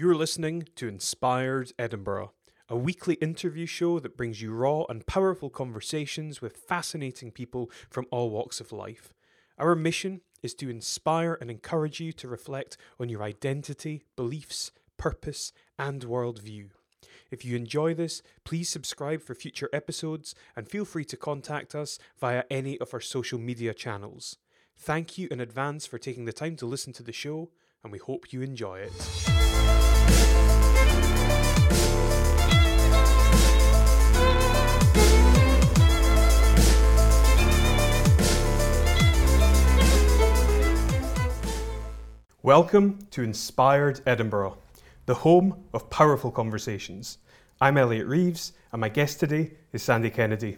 You're listening to Inspired Edinburgh, a weekly interview show that brings you raw and powerful conversations with fascinating people from all walks of life. Our mission is to inspire and encourage you to reflect on your identity, beliefs, purpose, and worldview. If you enjoy this, please subscribe for future episodes and feel free to contact us via any of our social media channels. Thank you in advance for taking the time to listen to the show, and we hope you enjoy it. Welcome to Inspired Edinburgh, the home of powerful conversations. I'm Elliot Reeves, and my guest today is Sandy Kennedy.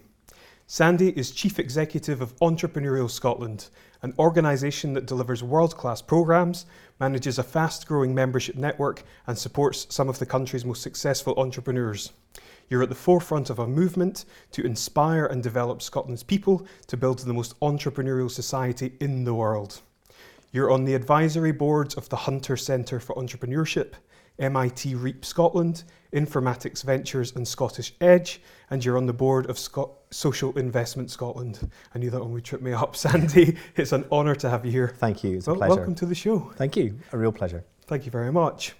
Sandy is Chief Executive of Entrepreneurial Scotland, an organisation that delivers world class programmes, manages a fast growing membership network, and supports some of the country's most successful entrepreneurs. You're at the forefront of a movement to inspire and develop Scotland's people to build the most entrepreneurial society in the world. You're on the advisory boards of the Hunter Centre for Entrepreneurship, MIT REAP Scotland, Informatics Ventures, and Scottish Edge, and you're on the board of Scot- Social Investment Scotland. I knew that one would trip me up, Sandy. It's an honour to have you here. Thank you. It's a Well, pleasure. welcome to the show. Thank you. A real pleasure. Thank you very much.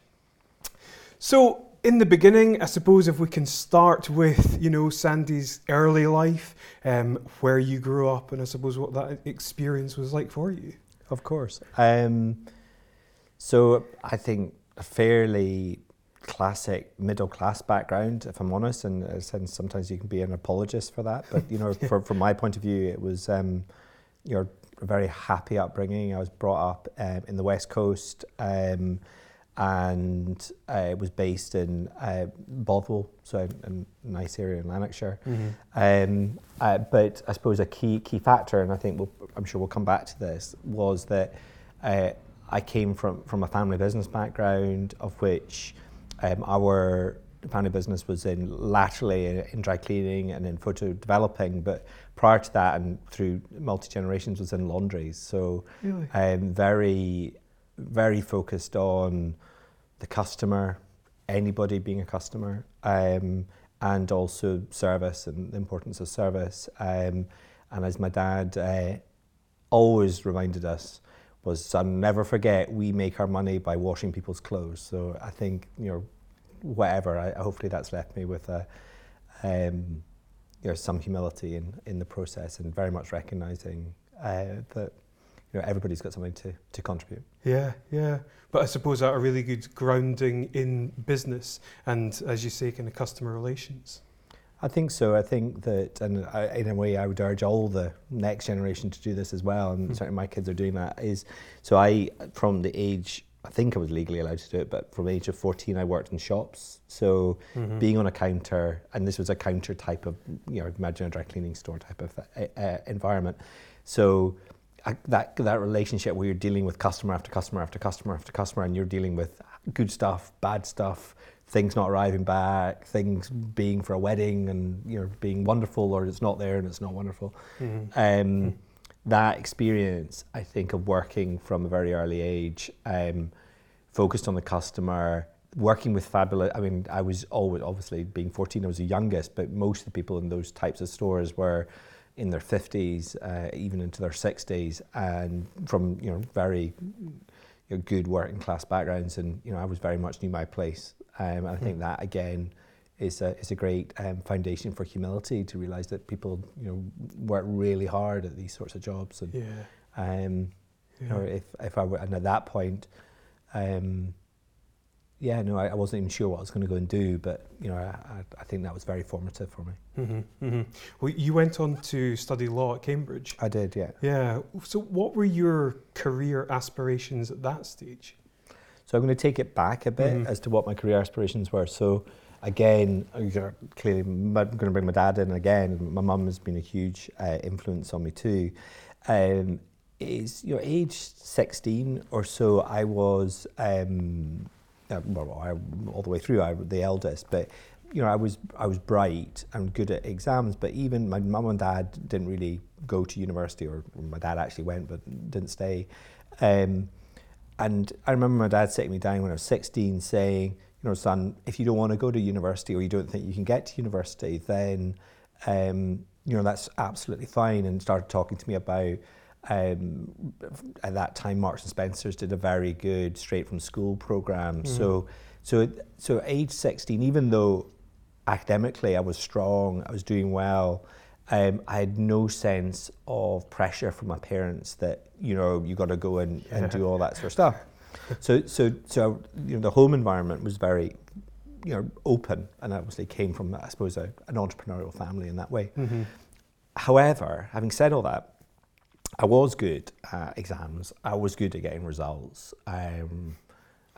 So, in the beginning, I suppose if we can start with, you know, Sandy's early life, um, where you grew up, and I suppose what that experience was like for you. Of course. Um, so I think a fairly classic middle class background, if I'm honest, and uh, sen- sometimes you can be an apologist for that. But you know, for, from my point of view, it was um, you know a very happy upbringing. I was brought up um, in the West Coast. Um, and uh, it was based in uh, Bothwell, so a, a nice area in Lanarkshire. Um, uh, but I suppose a key key factor, and I think we'll, I'm sure we'll come back to this, was that uh, I came from from a family business background, of which um, our family business was in laterally in, dry cleaning and in photo developing, but prior to that and through multi generations was in laundries. So Really? um, very very focused on the customer, anybody being a customer, um, and also service and the importance of service. Um, and as my dad uh, always reminded us, was son, never forget we make our money by washing people's clothes. So I think you know, whatever. I, hopefully that's left me with a. Um, you know, some humility in, in the process and very much recognizing uh, that you know everybody's got something to, to contribute. Yeah, yeah. But I suppose that a really good grounding in business and, as you say, kind of customer relations. I think so. I think that, and I, in a way, I would urge all the next generation to do this as well. And hmm. certainly, my kids are doing that. Is so I, from the age, I think I was legally allowed to do it, but from the age of fourteen, I worked in shops. So mm-hmm. being on a counter, and this was a counter type of, you know, imagine a dry cleaning store type of uh, environment. So I, that that relationship where you're dealing with customer after customer after customer after customer, and you're dealing with good stuff, bad stuff, things not arriving back, things being for a wedding, and you know being wonderful, or it's not there and it's not wonderful. Um, that experience, I think, of working from a very early age, um, focused on the customer, working with fabulous. I mean, I was always obviously being 14, I was the youngest, but most of the people in those types of stores were in their 50s, uh, even into their 60s, and from you know very you know, good working class backgrounds, and you know I was very much knew my place, um, I think that again is a is a great um, foundation for humility to realise that people you know work really hard at these sorts of jobs, and Yeah. um, Yeah. if if I were and at that point, um, yeah, no, I, I wasn't even sure what I was going to go and do, but you know I, I, I think that was very formative for me. hmm hmm Well, you went on to study law at Cambridge. I did, yeah. Yeah. So, what were your career aspirations at that stage? So I'm going to take it back a bit Mhm. as to what my career aspirations were. So again, clearly I'm going to bring my dad in again. My mum has been a huge uh, influence on me too. Um, is you know, age 16 or so, I was um, uh, well, I, all the way through. I was the eldest, but you know, I was I was bright and good at exams. But even my mum and dad didn't really go to university, or my dad actually went but didn't stay. Um, and I remember my dad sitting me down when I was 16 saying, you know, son, if you don't want to go to university or you don't think you can get to university, then, um, you know, that's absolutely fine. And started talking to me about, um, at that time, Marks and Spencer's did a very good straight from school program. Mm-hmm. So, so, so age 16, even though academically I was strong, I was doing well, um, I had no sense of pressure from my parents that you know you got to go and, and do all that sort of stuff. So so so you know the home environment was very you know open and obviously came from I suppose a, an entrepreneurial family in that way. Mm-hmm. However, having said all that, I was good at exams. I was good at getting results. Um,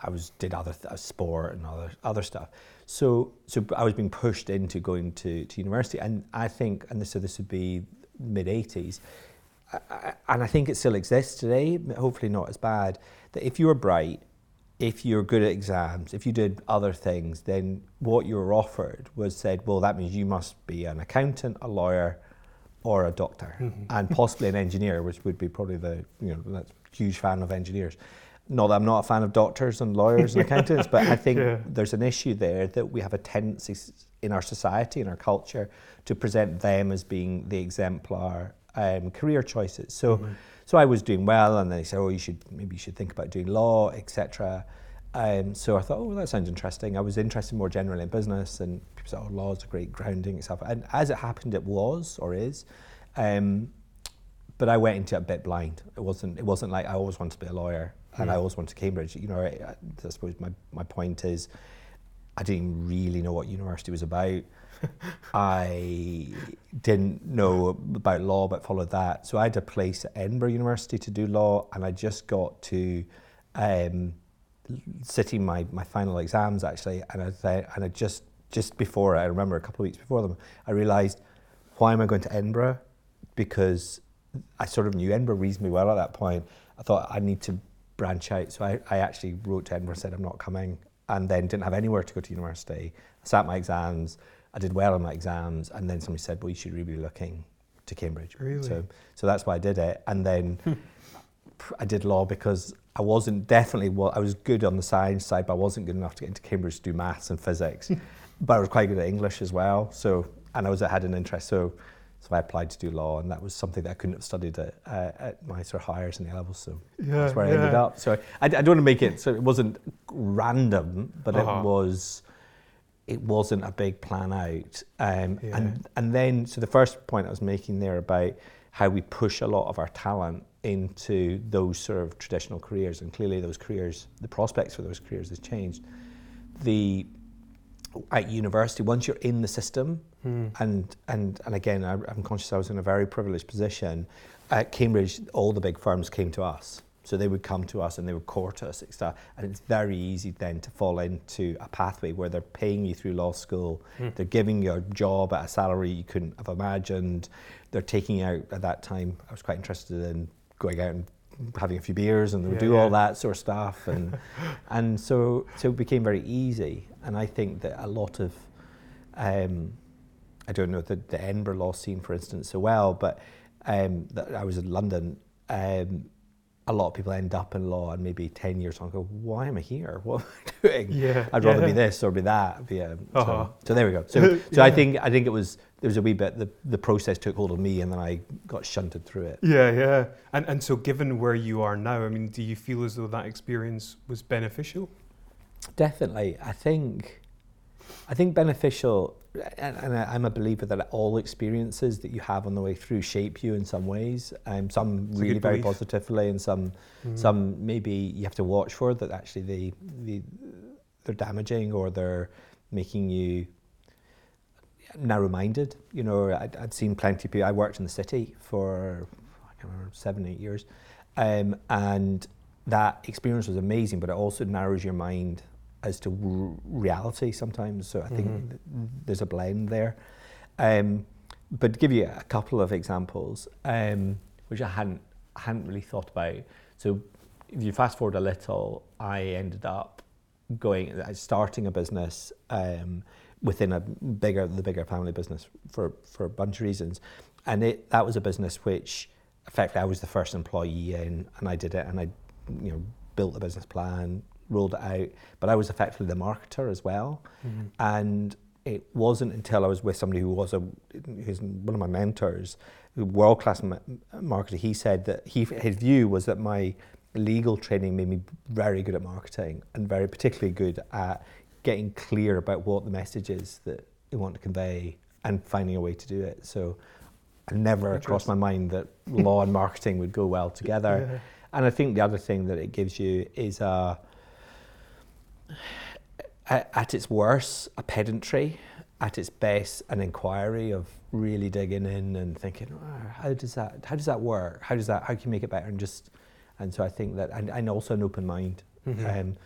I was did other th- sport and other other stuff. So so I was being pushed into going to, to university, and I think, and this, so this would be mid '80s, and I think it still exists today. Hopefully not as bad. That if you were bright, if you're good at exams, if you did other things, then what you were offered was said, well, that means you must be an accountant, a lawyer, or a doctor, mm-hmm. and possibly an engineer, which would be probably the you know that's huge fan of engineers not that I'm not a fan of doctors and lawyers and accountants, but I think yeah. there's an issue there that we have a tendency in our society, in our culture, to present them as being the exemplar um, career choices. So, mm-hmm. so I was doing well, and they said, "Oh, you should maybe you should think about doing law, etc." Um, so I thought, "Oh, well, that sounds interesting." I was interested more generally in business, and people said, "Oh, law is a great grounding itself." And as it happened, it was or is. Um, but I went into it a bit blind. It wasn't. It wasn't like I always wanted to be a lawyer and I always went to Cambridge. You know, I, I suppose my, my point is, I didn't really know what university was about. I didn't know about law, but followed that. So I had a place at Edinburgh University to do law, and I just got to um, sitting my, my final exams actually, and I th- and I just just before I remember a couple of weeks before them, I realised why am I going to Edinburgh? Because I sort of knew Edinburgh reasonably well at that point. I thought I need to branch out. So I, I actually wrote to Edinburgh, and said I'm not coming, and then didn't have anywhere to go to university. I sat my exams, I did well on my exams, and then somebody said, well, you should really be looking to Cambridge. Really? So, so that's why I did it. And then hmm. I did law because I wasn't definitely, well, I was good on the science side, but I wasn't good enough to get into Cambridge to do maths and physics. but I was quite good at English as well. So, and I was I had an interest. So so I applied to do law, and that was something that I couldn't have studied at, uh, at my sort of higher and levels. So yeah, that's where yeah. I ended up. So I, I, don't want to make it so it wasn't random, but uh-huh. it was. It wasn't a big plan out, um, yeah. and and then so the first point I was making there about how we push a lot of our talent into those sort of traditional careers, and clearly those careers, the prospects for those careers has changed. The at university, once you're in the system, mm. and and and again, I, am conscious I was in a very privileged position. At Cambridge, all the big firms came to us, so they would come to us and they would court us, etc. And it's very easy then to fall into a pathway where they're paying you through law school, mm. they're giving you a job at a salary you couldn't have imagined, they're taking out at that time. I was quite interested in going out and having a few beers and they would yeah, do yeah. all that sort of stuff and and so so it became very easy and I think that a lot of, um, I don't know the, the Edinburgh law scene, for instance, so well, but um, that I was in London. Um, a lot of people end up in law and maybe 10 years on go, why am I here? What am I doing? Yeah, I'd rather yeah. be this or be that. Be, um, uh-huh. so, so, there we go. So, so. I think I think it was there was a wee bit the, the process took hold of me and then I got shunted through it. Yeah, yeah. And and so given where you are now, I mean, do you feel as though that experience was beneficial? Definitely. I think I think beneficial, and, and I'm a believer that all experiences that you have on the way through shape you in some ways. Um, some it's really very positively, and some mm. some maybe you have to watch for that actually they, they they're damaging or they're making you narrow-minded. You know, I'd, I'd seen plenty of people. I worked in the city for I can't remember seven, eight years, um, and that experience was amazing. But it also narrows your mind as to r- reality sometimes. So I think mm-hmm. th- there's a blend there. Um, but to give you a couple of examples, um, which I hadn't hadn't really thought about. So if you fast forward a little, I ended up going starting a business um, within a bigger the bigger family business for for a bunch of reasons, and it that was a business which effectively I was the first employee in, and I did it, and I you know built the business plan, rolled it out, but I was effectively the marketer as well. Mm-hmm. And it wasn't until I was with somebody who was a who's one of my mentors, world class marketer. He said that he his view was that my legal training made me very good at marketing and very particularly good at getting clear about what the message is that you want to convey and finding a way to do it. So it never crossed my mind that law and marketing would go well together. Yeah. And I think the other thing that it gives you is a, at its worst, a pedantry, at its best, an inquiry of really digging in and thinking, oh, how does that, how does that work? How does that, how can you make it better? And just, and so I think that, and, and also an open mind. Mm-hmm. Um,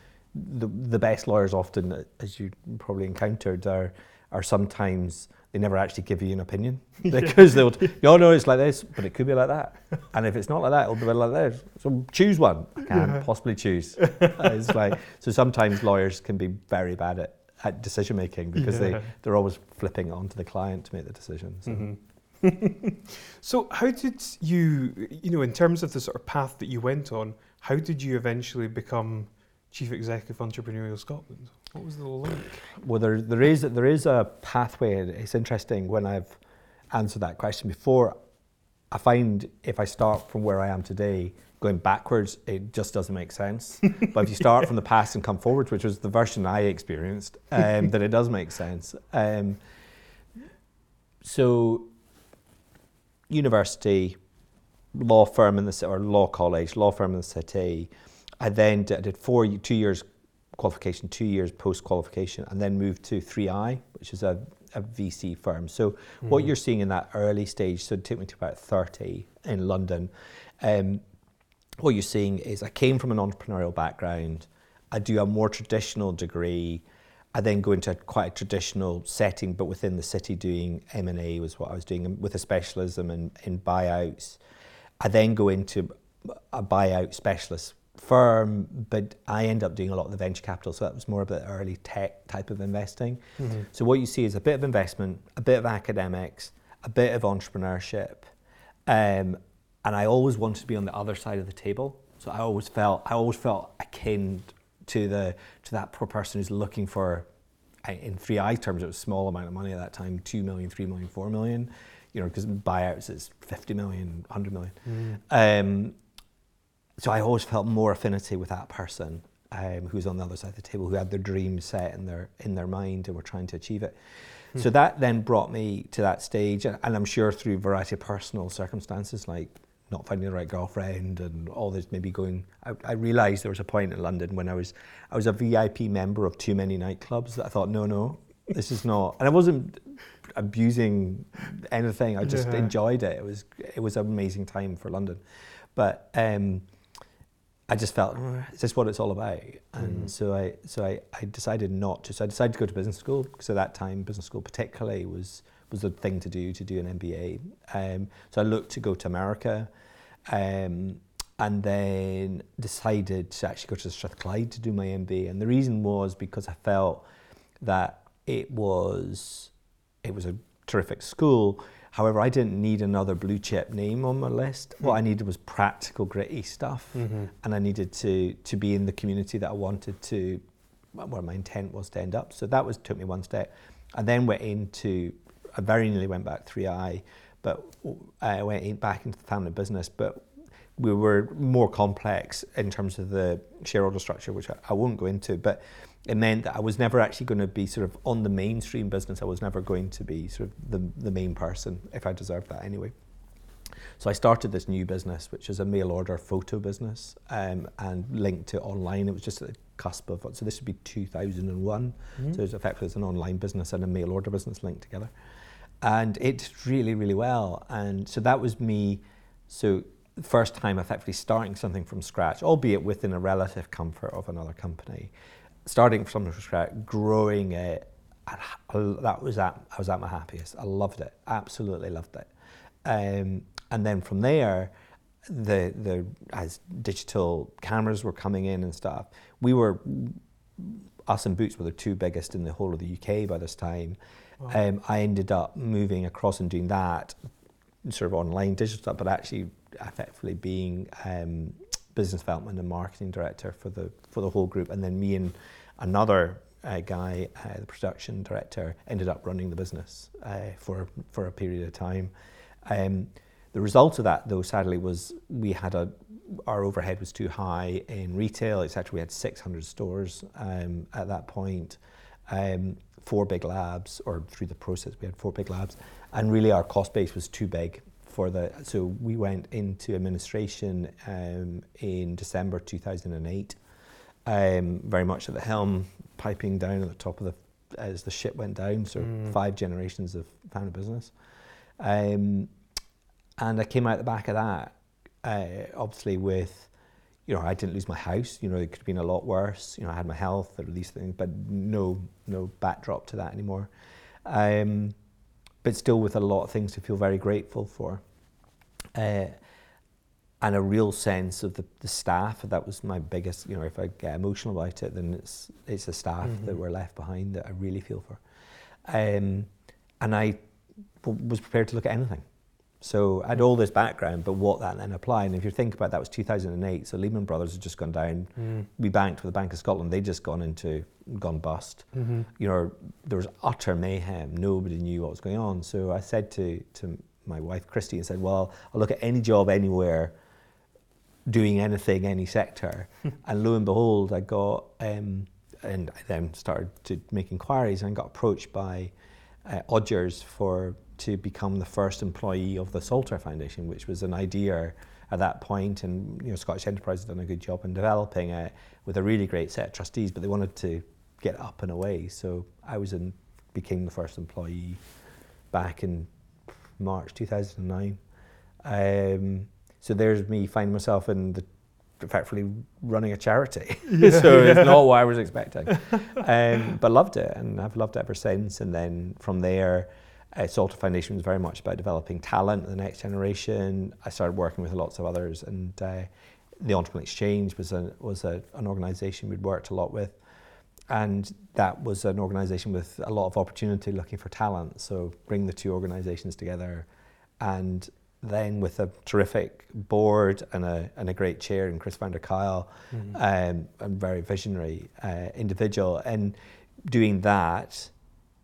the the best lawyers often, as you probably encountered, are are sometimes they never actually give you an opinion because they'll you all know it's like this, but it could be like that. And if it's not like that, it'll be like this. So choose one. I can't yeah. possibly choose. it's like so sometimes lawyers can be very bad at, at decision making because yeah. they, they're always flipping onto the client to make the decisions. So. Mm-hmm. so how did you you know in terms of the sort of path that you went on how did you eventually become chief executive of entrepreneurial scotland what was the link? Well, there, there is there is a pathway. It's interesting when I've answered that question before. I find if I start from where I am today, going backwards, it just doesn't make sense. but if you start from the past and come forward, which was the version I experienced, um, then it does make sense. Um, so, university, law firm in the city, or law college, law firm in the city. I then did, did four two years qualification, two years post qualification, and then moved to 3i, which is a, a VC firm. So mm-hmm. what you're seeing in that early stage, so it took me to about 30 in London. Um, what you're seeing is I came from an entrepreneurial background. I do a more traditional degree. I then go into quite a traditional setting, but within the city, doing M and A was what I was doing with a specialism in, in buyouts. I then go into a buyout specialist firm, but I end up doing a lot of the venture capital, so that was more of the early tech type of investing. Mm-hmm. So what you see is a bit of investment, a bit of academics, a bit of entrepreneurship, um, and I always wanted to be on the other side of the table. So I always felt I always felt akin to the to that poor person who's looking for, in 3i terms, it was a small amount of money at that time, two million, three million, four million, you know, because buyouts is 50 million, 100 million. Mm. Um, so I always felt more affinity with that person um, who's on the other side of the table, who had their dreams set in their in their mind and were trying to achieve it. Hmm. So that then brought me to that stage, and, and I'm sure through a variety of personal circumstances, like not finding the right girlfriend and all this maybe going I, I, realized there was a point in London when I was I was a VIP member of too many nightclubs that I thought no no this is not and I wasn't abusing anything I just yeah. enjoyed it it was it was an amazing time for London but um, I just felt, is this what it's all about? And mm. so I so I, I decided not to. So I decided to go to business school because at that time, business school particularly was was the thing to do to do an MBA. Um, so I looked to go to America, um, and then decided to actually go to Strathclyde to do my MBA. And the reason was because I felt that it was it was a terrific school, However, I didn't need another blue chip name on my list. Mm. What I needed was practical, gritty stuff, mm-hmm. and I needed to to be in the community that I wanted to, where my intent was to end up. So that was took me one step. I then went into, I very nearly went back 3i, but I went in, back into the family business, but we were more complex in terms of the shareholder structure, which I, I won't go into, but it meant that I was never actually going to be sort of on the mainstream business. I was never going to be sort of the, the main person if I deserved that anyway. So I started this new business, which is a mail order photo business um, and linked to online. It was just at the cusp of, so this would be 2001. Mm-hmm. So it's effectively it's an online business and a mail order business linked together. And it did really, really well. And so that was me. So first time effectively starting something from scratch, albeit within a relative comfort of another company starting from scratch, growing it, that was at I was at my happiest. I loved it, absolutely loved it. Um, and then from there, the the as digital cameras were coming in and stuff, we were us and Boots were the two biggest in the whole of the UK by this time. Wow. Um, I ended up moving across and doing that, sort of online digital stuff, but actually effectively being um, business development and marketing director for the for the whole group, and then me and another uh, guy, uh, the production director, ended up running the business uh, for for a period of time. Um, the result of that, though, sadly, was we had a our overhead was too high in retail, etc. We had 600 stores um, at that point, um, four big labs, or through the process we had four big labs, and really our cost base was too big for the. So we went into administration um, in December 2008, um, very much at the helm, piping down at the top of the as the ship went down. So mm. five generations of family business. Um, and I came out the back of that uh, obviously with you know I didn't lose my house you know it could have been a lot worse you know I had my health or these things but no no backdrop to that anymore um, but still with a lot of things to feel very grateful for uh, and a real sense of the, the staff that was my biggest you know if I get emotional about it then it's it's the staff mm-hmm. that were left behind that I really feel for um, and I w- was prepared to look at anything so I had all this background, but what that then applied, and if you think about that was 2008, so Lehman Brothers had just gone down. Mm. We banked with the Bank of Scotland, they'd just gone into, gone bust. Mm-hmm. You know, there was utter mayhem. Nobody knew what was going on. So I said to, to my wife, Christy, and said, well, I'll look at any job anywhere, doing anything, any sector. and lo and behold, I got, um, and I then started to make inquiries and got approached by uh, Odgers for to become the first employee of the Saltire Foundation, which was an idea at that point, and you know Scottish Enterprise had done a good job in developing it with a really great set of trustees, but they wanted to get up and away. So I was in, became the first employee back in March 2009. Um, so there's me finding myself in the effectively running a charity. Yeah, so yeah. it's not what I was expecting. um, but loved it and I've loved it ever since. And then from there, uh, Saltire Foundation was very much about developing talent, the next generation. I started working with lots of others, and uh, the Entrepreneur Exchange was a, was a, an organisation we'd worked a lot with, and that was an organisation with a lot of opportunity looking for talent. So bring the two organisations together, and then with a terrific board and a, and a great chair and Chris van der Kuyl, mm-hmm. um, a very visionary uh, individual, and doing that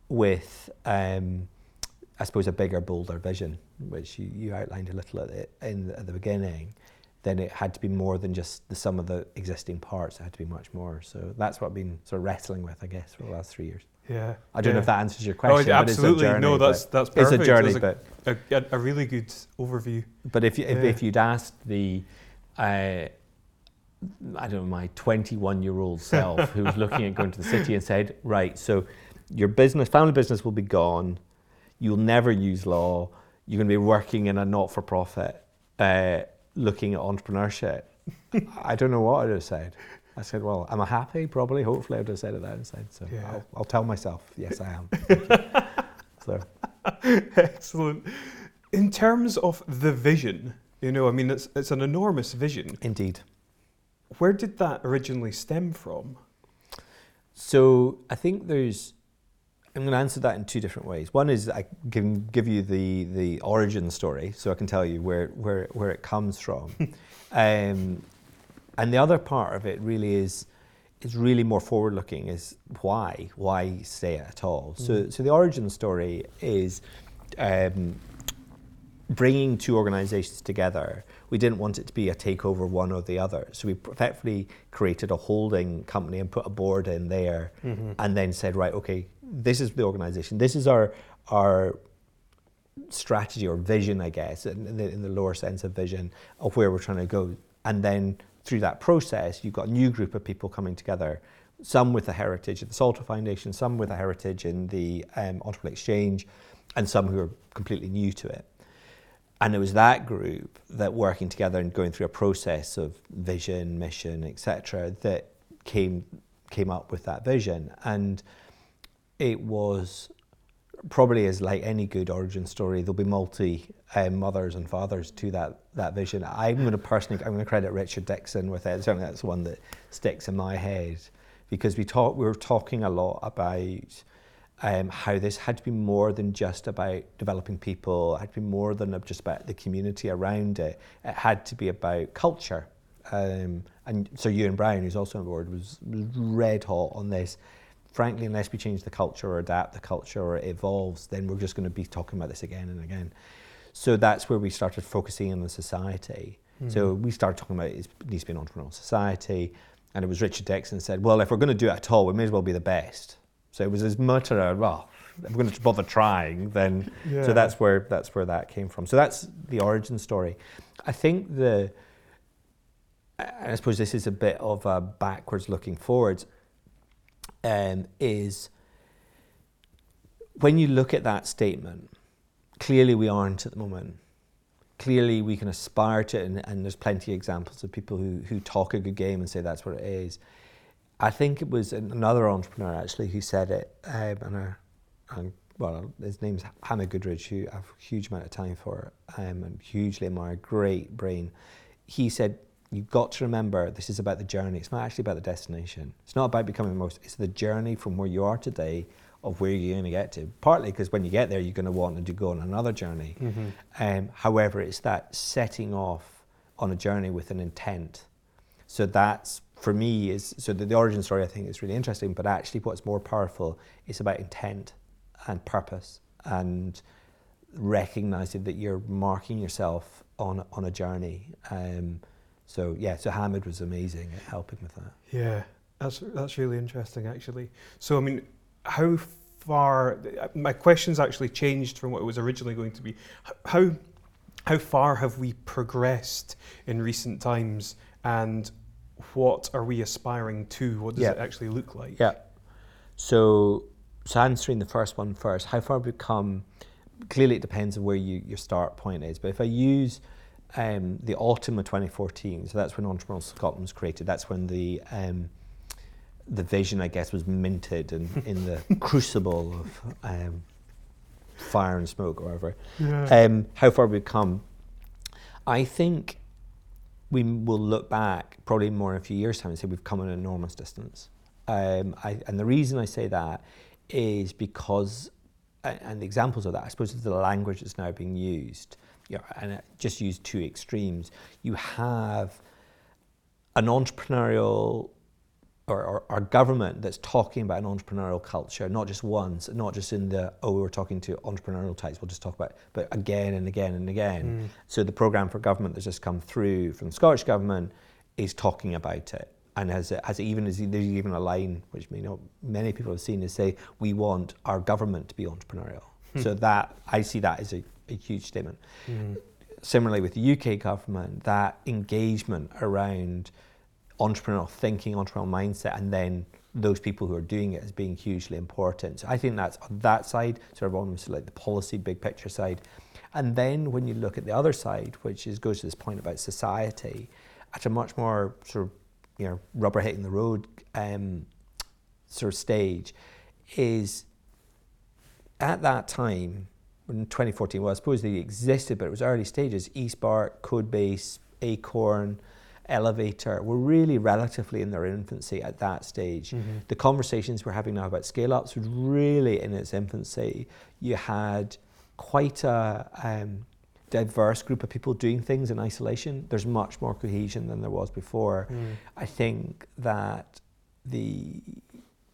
with um, I suppose, a bigger, bolder vision, which you, you outlined a little at the, in, at the beginning, then it had to be more than just the sum of the existing parts. It had to be much more. So that's what I've been sort of wrestling with, I guess, for the last three years. Yeah. I don't yeah. know if that answers your question. Oh, absolutely. Journey, no, that's that's perfect. It's a journey, but a, a, a, really good overview. But if you, yeah. if, if, you'd asked the uh, I don't know, my 21 year old self who was looking at going to the city and said, right, so your business, family business will be gone you'll never use law. You're going to be working in a not-for-profit, uh, looking at entrepreneurship. I don't know what I'd have said. I said, well, am I happy? Probably. Hopefully, I'd have said it that instead. So yeah. I'll, I'll, tell myself, yes, I am. so. Excellent. In terms of the vision, you know, I mean, it's, it's an enormous vision. Indeed. Where did that originally stem from? So I think there's I'm going to answer that in two different ways. One is I can give you the, the origin story, so I can tell you where, where, where it comes from. um, and the other part of it really is is really more forward looking is why why say it at all. Mm. So so the origin story is um, bringing two organisations together. We didn't want it to be a takeover one or the other, so we effectively created a holding company and put a board in there, mm-hmm. and then said right okay this is the organization. This is our our strategy or vision, I guess, in the, in the lower sense of vision of where we're trying to go. And then through that process, you've got a new group of people coming together. Some with a heritage at the Saltire Foundation, some with a heritage in the um, Exchange, and some who are completely new to it. And it was that group that working together and going through a process of vision, mission, etc., that came came up with that vision. And it was probably as like any good origin story, there'll be multi um, mothers and fathers to that that vision. I'm going to personally, I'm going to credit Richard Dixon with it. Certainly, that's one that sticks in my head because we talk, we were talking a lot about um, how this had to be more than just about developing people. It had to be more than just about the community around it. It had to be about culture Um, and so Ewan Brown, who's also on board, was red hot on this. Frankly, unless we change the culture or adapt the culture or it evolves, then we're just going to be talking about this again and again. So that's where we started focusing on the society. Mm-hmm. So we started talking about it needs to be an entrepreneurial society. And it was Richard Dixon said, well, if we're going to do it at all, we may as well be the best. So it was as much a, well, if we're going to bother trying, then yeah. so that's where that's where that came from. So that's the origin story. I think the I suppose this is a bit of a backwards looking forwards. Um, is when you look at that statement, clearly we aren't at the moment. Clearly we can aspire to it, and, and there's plenty of examples of people who, who talk a good game and say that's what it is. I think it was another entrepreneur actually who said it, um, and and well, his name's Hannah Goodridge, who I have a huge amount of time for um, and hugely admire, great brain. He said, You've got to remember this is about the journey. It's not actually about the destination. It's not about becoming the most, it's the journey from where you are today of where you're going to get to. Partly because when you get there, you're going to want to go on another journey. Mm-hmm. Um, however, it's that setting off on a journey with an intent. So that's for me is so the, the origin story I think is really interesting, but actually what's more powerful is about intent and purpose and recognizing that you're marking yourself on on a journey. Um, so yeah, so Hamid was amazing at helping with that. Yeah, that's that's really interesting actually. So I mean, how far? My questions actually changed from what it was originally going to be. How how far have we progressed in recent times, and what are we aspiring to? What does yeah. it actually look like? Yeah. So so answering the first one first, how far have we come, clearly it depends on where you, your start point is. But if I use um, the autumn of 2014, so that's when Entrepreneurial Scotland was created, that's when the um, the vision, I guess, was minted and in the crucible of um, fire and smoke or whatever. Yeah. Um, how far we've come. I think we will look back probably more in a few years' time and say we've come an enormous distance. Um, I, and the reason I say that is because, and the examples of that, I suppose, is the language that's now being used, you know, and just use two extremes. You have an entrepreneurial or, or, or, government that's talking about an entrepreneurial culture, not just once, not just in the, oh, we're talking to entrepreneurial types, we'll just talk about it, but again and again and again. Mm. So the programme for government that's just come through from the Scottish Government is talking about it and has, has even there's even a line which may not many people have seen is say we want our government to be entrepreneurial. Hmm. So that I see that as a, a huge statement. Mm. Similarly with the UK government, that engagement around entrepreneurial thinking, entrepreneurial mindset, and then those people who are doing it as being hugely important. So I think that's on that side, sort of almost like the policy, big picture side. And then when you look at the other side, which is goes to this point about society, at a much more sort of you know, rubber hitting the road um, sort of stage is at that time, in 2014, well, I suppose they existed, but it was early stages. eSpark, Codebase, Acorn, Elevator were really relatively in their infancy at that stage. Mm-hmm. The conversations we're having now about scale ups was really in its infancy. You had quite a um, diverse group of people doing things in isolation, there's much more cohesion than there was before. Mm. I think that the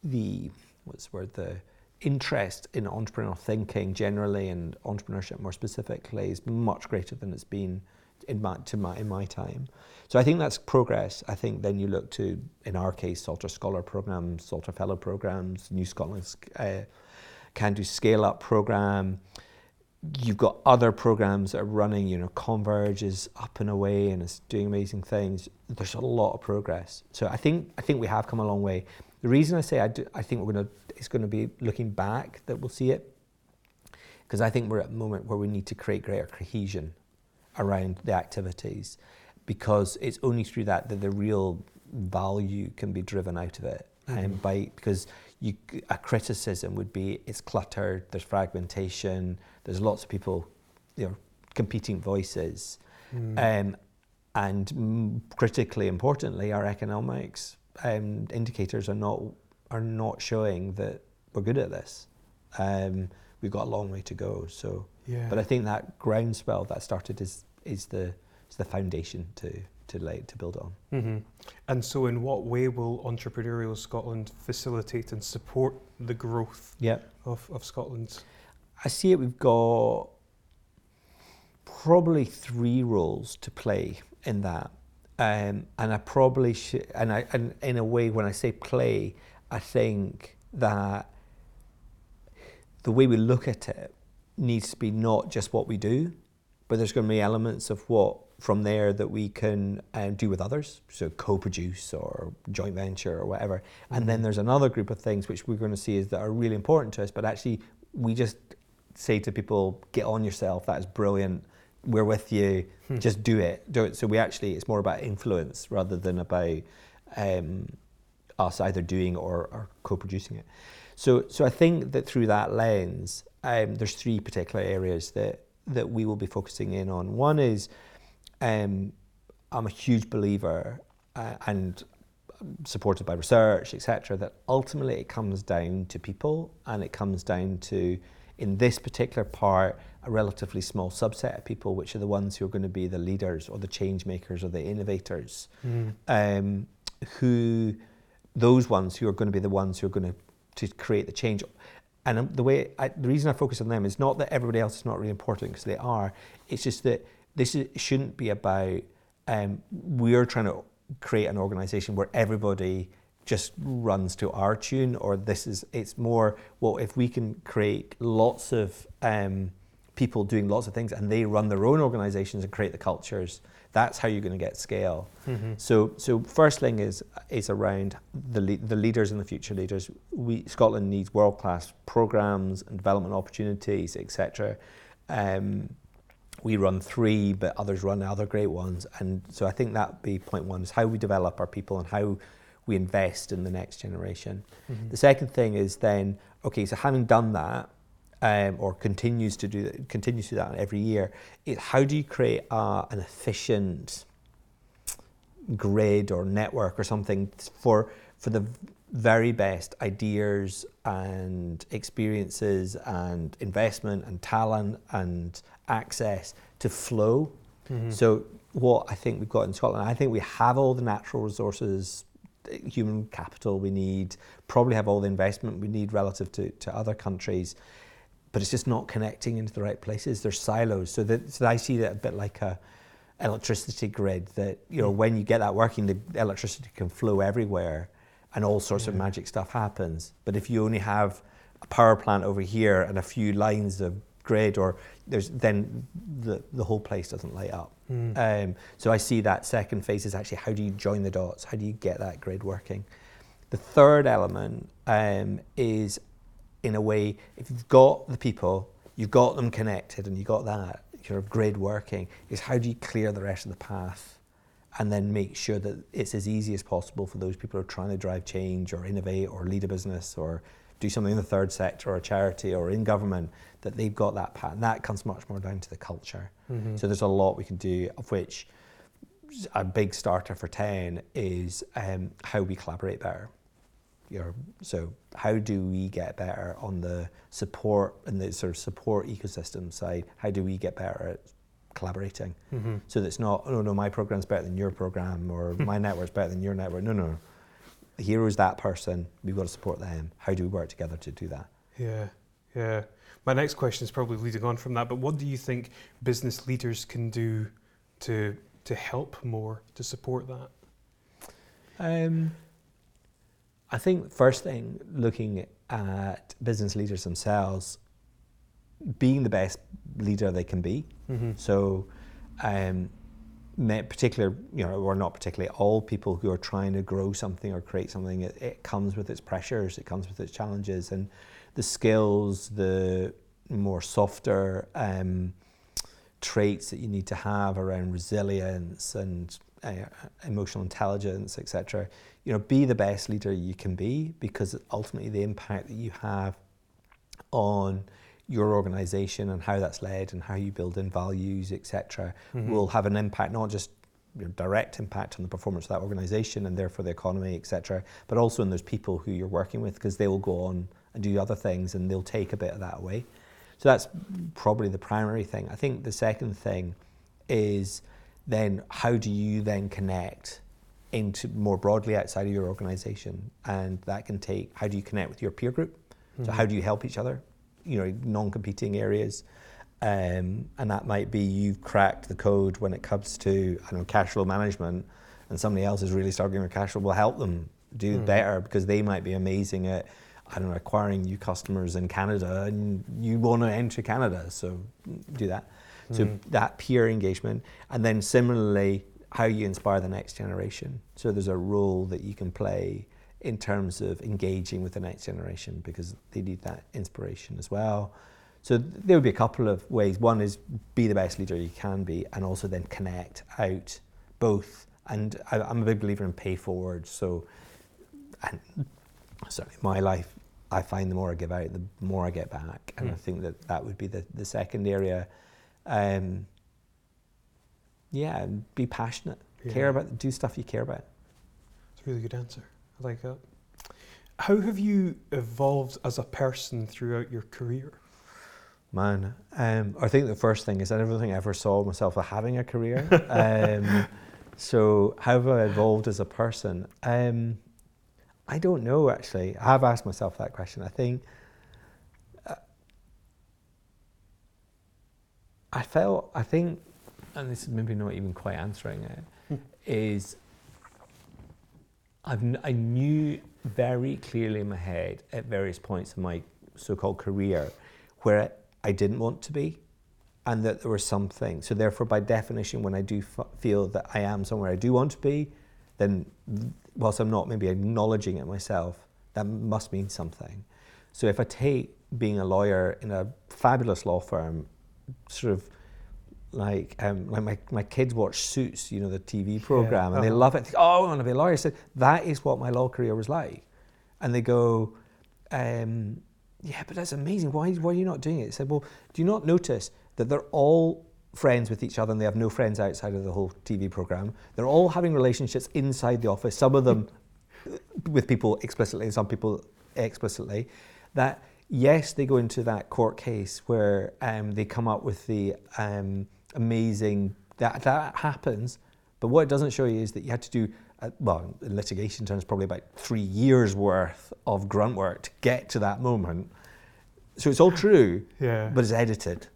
the what's the word the interest in entrepreneurial thinking generally and entrepreneurship more specifically is much greater than it's been in my, my, in my time. So I think that's progress. I think then you look to, in our case, Saltire Scholar programs, Saltire Fellow programs, New Scotland's uh, Can Do Scale Up program you've got other programs that are running, you know, Converge is up and away and it's doing amazing things. There's a lot of progress. So I think I think we have come a long way. The reason I say I, do, I think we're going to it's going to be looking back that we'll see it because I think we're at a moment where we need to create greater cohesion around the activities because it's only through that that the real value can be driven out of it. Mm-hmm. And by because you, a criticism would be it's cluttered, there's fragmentation, there's lots of people, you know, competing voices. Mm. Um, and critically importantly, our economics um, indicators are not are not showing that we're good at this. Um, we've got a long way to go. So, yeah. but I think that groundswell that started is is the is the foundation to to like to build on. Mm-hmm. And so, in what way will Entrepreneurial Scotland facilitate and support the growth Yeah. of, of Scotland? I see it. We've got probably three roles to play in that, um, and I probably should. And I, and in a way, when I say play, I think that the way we look at it needs to be not just what we do, but there's going to be elements of what from there that we can um, do with others, so co-produce or joint venture or whatever. And then there's another group of things which we're going to see is that are really important to us, but actually we just say to people, get on yourself, that is brilliant, we're with you, just do it, do it. So we actually, it's more about influence rather than about um, us either doing or, or co-producing it. So, so I think that through that lens, um, there's three particular areas that that we will be focusing in on. One is um, I'm a huge believer uh, and supported by research, etc., that ultimately it comes down to people and it comes down to, in this particular part, a relatively small subset of people, which are the ones who are going to be the leaders or the change makers or the innovators, um, who those ones who are going to be the ones who are going to to create the change. And um, the way I, the reason I focus on them is not that everybody else is not really important because they are. It's just that this is, shouldn't be about um, we're trying to create an organization where everybody just runs to our tune, or this is it's more well if we can create lots of um, people doing lots of things and they run their own organizations and create the cultures. That's how you're going to get scale. So, so first thing is is around the le- the leaders and the future leaders. We Scotland needs world class programs and development opportunities, etc. Um, we run three, but others run other great ones, and so I think that be point one is how we develop our people and how we invest in the next generation. The second thing is then okay, so having done that, um, or continues to do that, continues to do that every year, is how do you create uh, an efficient grid or network or something for for the very best ideas and experiences and investment and talent and access to flow. So what I think we've got in Scotland, I think we have all the natural resources, human capital we need, probably have all the investment we need relative to, to other countries, but it's just not connecting into the right places. There's silos. So that so I see that a bit like a electricity grid that you know when you get that working the electricity can flow everywhere and all sorts of magic stuff happens. But if you only have a power plant over here and a few lines of grid or there's then the, the whole place doesn't light up. Um, so i see that second phase is actually how do you join the dots? How do you get that grid working? The third element um, is in a way if you've got the people you've got them connected and you've got that your grid working is how do you clear the rest of the path and then make sure that it's as easy as possible for those people who are trying to drive change or innovate or lead a business or do something in the third sector or a charity or in government that they've got that path. And that comes much more down to the culture. So there's a lot we can do of which a big starter for 10 is um, how we collaborate better your so how do we get better on the support and the sort of support ecosystem side? How do we get better at collaborating? So that it's not oh no my program's better than your program or my network's better than your network. No no. The hero is that person. We've got to support them. How do we work together to do that? Yeah, yeah. My next question is probably leading on from that, but what do you think business leaders can do to to help more to support that? Um, I think first thing, looking at business leaders themselves, being the best leader they can be. So, um, particular, you know, or not particularly, all people who are trying to grow something or create something, it, it comes with its pressures, it comes with its challenges, and the skills, the more softer um, traits that you need to have around resilience and uh, emotional intelligence, etc. You know, be the best leader you can be because ultimately the impact that you have on your organization and how that's led and how you build in values, etc., mm-hmm. will have an impact not just you know, direct impact on the performance of that organization and therefore the economy, etc., but also in those people who you're working with because they will go on and do other things and they'll take a bit of that away. So that's probably the primary thing. I think the second thing is then how do you then connect into more broadly outside of your organization? And that can take how do you connect with your peer group? Mm-hmm. So how do you help each other? You know, non-competing areas. Um, and that might be you've cracked the code when it comes to I don't know cash flow management, and somebody else is really struggling with cash flow. We'll help them do mm. better because they might be amazing at I don't know acquiring new customers in Canada, and you want to enter Canada, so do that. Mm. So that peer engagement, and then similarly how you inspire the next generation. So there's a role that you can play in terms of engaging with the next generation because they need that inspiration as well. So there would be a couple of ways. One is be the best leader you can be, and also then connect out both. And I, am a big believer in pay forward. So, and certainly my life, I find the more I give out, the more I get back. And mm. I think that that would be the, the second area. Um, yeah, be passionate. Yeah. Care about, do stuff you care about. It's a really good answer. I like that. How have you evolved as a person throughout your career? Man, um, I think the first thing is I never think I ever saw myself as having a career. um, so how have I evolved as a person? Um, I don't know actually. I have asked myself that question. I think uh, I felt, I think, and this is maybe not even quite answering it, hmm. I've, I knew very clearly in my head at various points in my so-called career where I didn't want to be and that there was something. So therefore, by definition, when I do f- feel that I am somewhere I do want to be, then whilst I'm not maybe acknowledging it myself, that must mean something. So if I take being a lawyer in a fabulous law firm, sort of like um, like my, my kids watch Suits, you know, the TV program, yeah. and uh-huh. they love it. They go, oh, I want to be a lawyer. I said, that is what my law career was like. And they go, um, yeah, but that's amazing. Why, why are you not doing it? I said, well, do you not notice that they're all friends with each other and they have no friends outside of the whole TV program? They're all having relationships inside the office, some of them with people explicitly and some people explicitly. That, yes, they go into that court case where um, they come up with the um, amazing, that, that happens. But what it doesn't show you is that you had to do uh, well, in litigation terms, probably about three years worth of grunt work to get to that moment. So it's all true, yeah. but it's edited,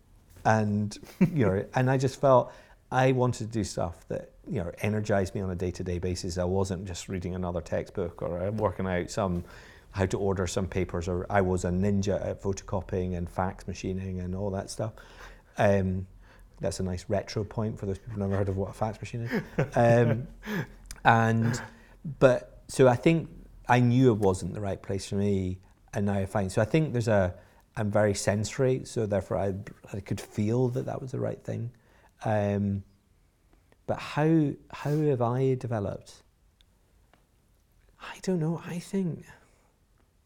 and you know, and I just felt I wanted to do stuff that you know energized me on a day-to-day basis. I wasn't just reading another textbook or uh, working out some how to order some papers, or I was a ninja at photocopying and fax machining and all that stuff. Um, that's a nice retro point for those people who've never heard of what a fax machine is. Um, and but so I think I knew it wasn't the right place for me, and now I find so I think there's a I'm very sensory, so therefore I I could feel that that was the right thing. Um, but how how have I developed? I don't know. I think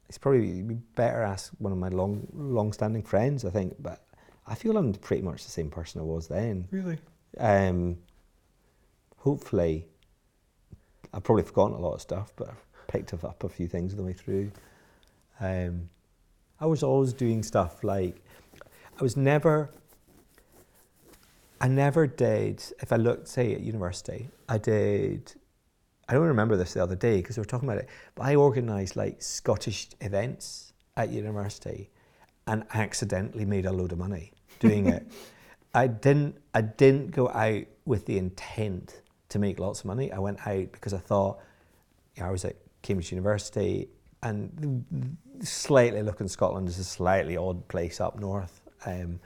it's probably better ask one of my long long-standing friends. I think, but I feel I'm pretty much the same person I was then. Really. Um, hopefully, I've probably forgotten a lot of stuff, but I've picked up a few things on the way through. Um, I was always doing stuff like, I was never, I never did, if I looked, say, at university, I did, I don't remember this the other day because we were talking about it, but I organised like Scottish events at university and accidentally made a load of money doing it. I didn't, I didn't go out with the intent to make lots of money. I went out because I thought, you know, I was at Cambridge University and slightly looking Scotland is a slightly odd place up north. Um,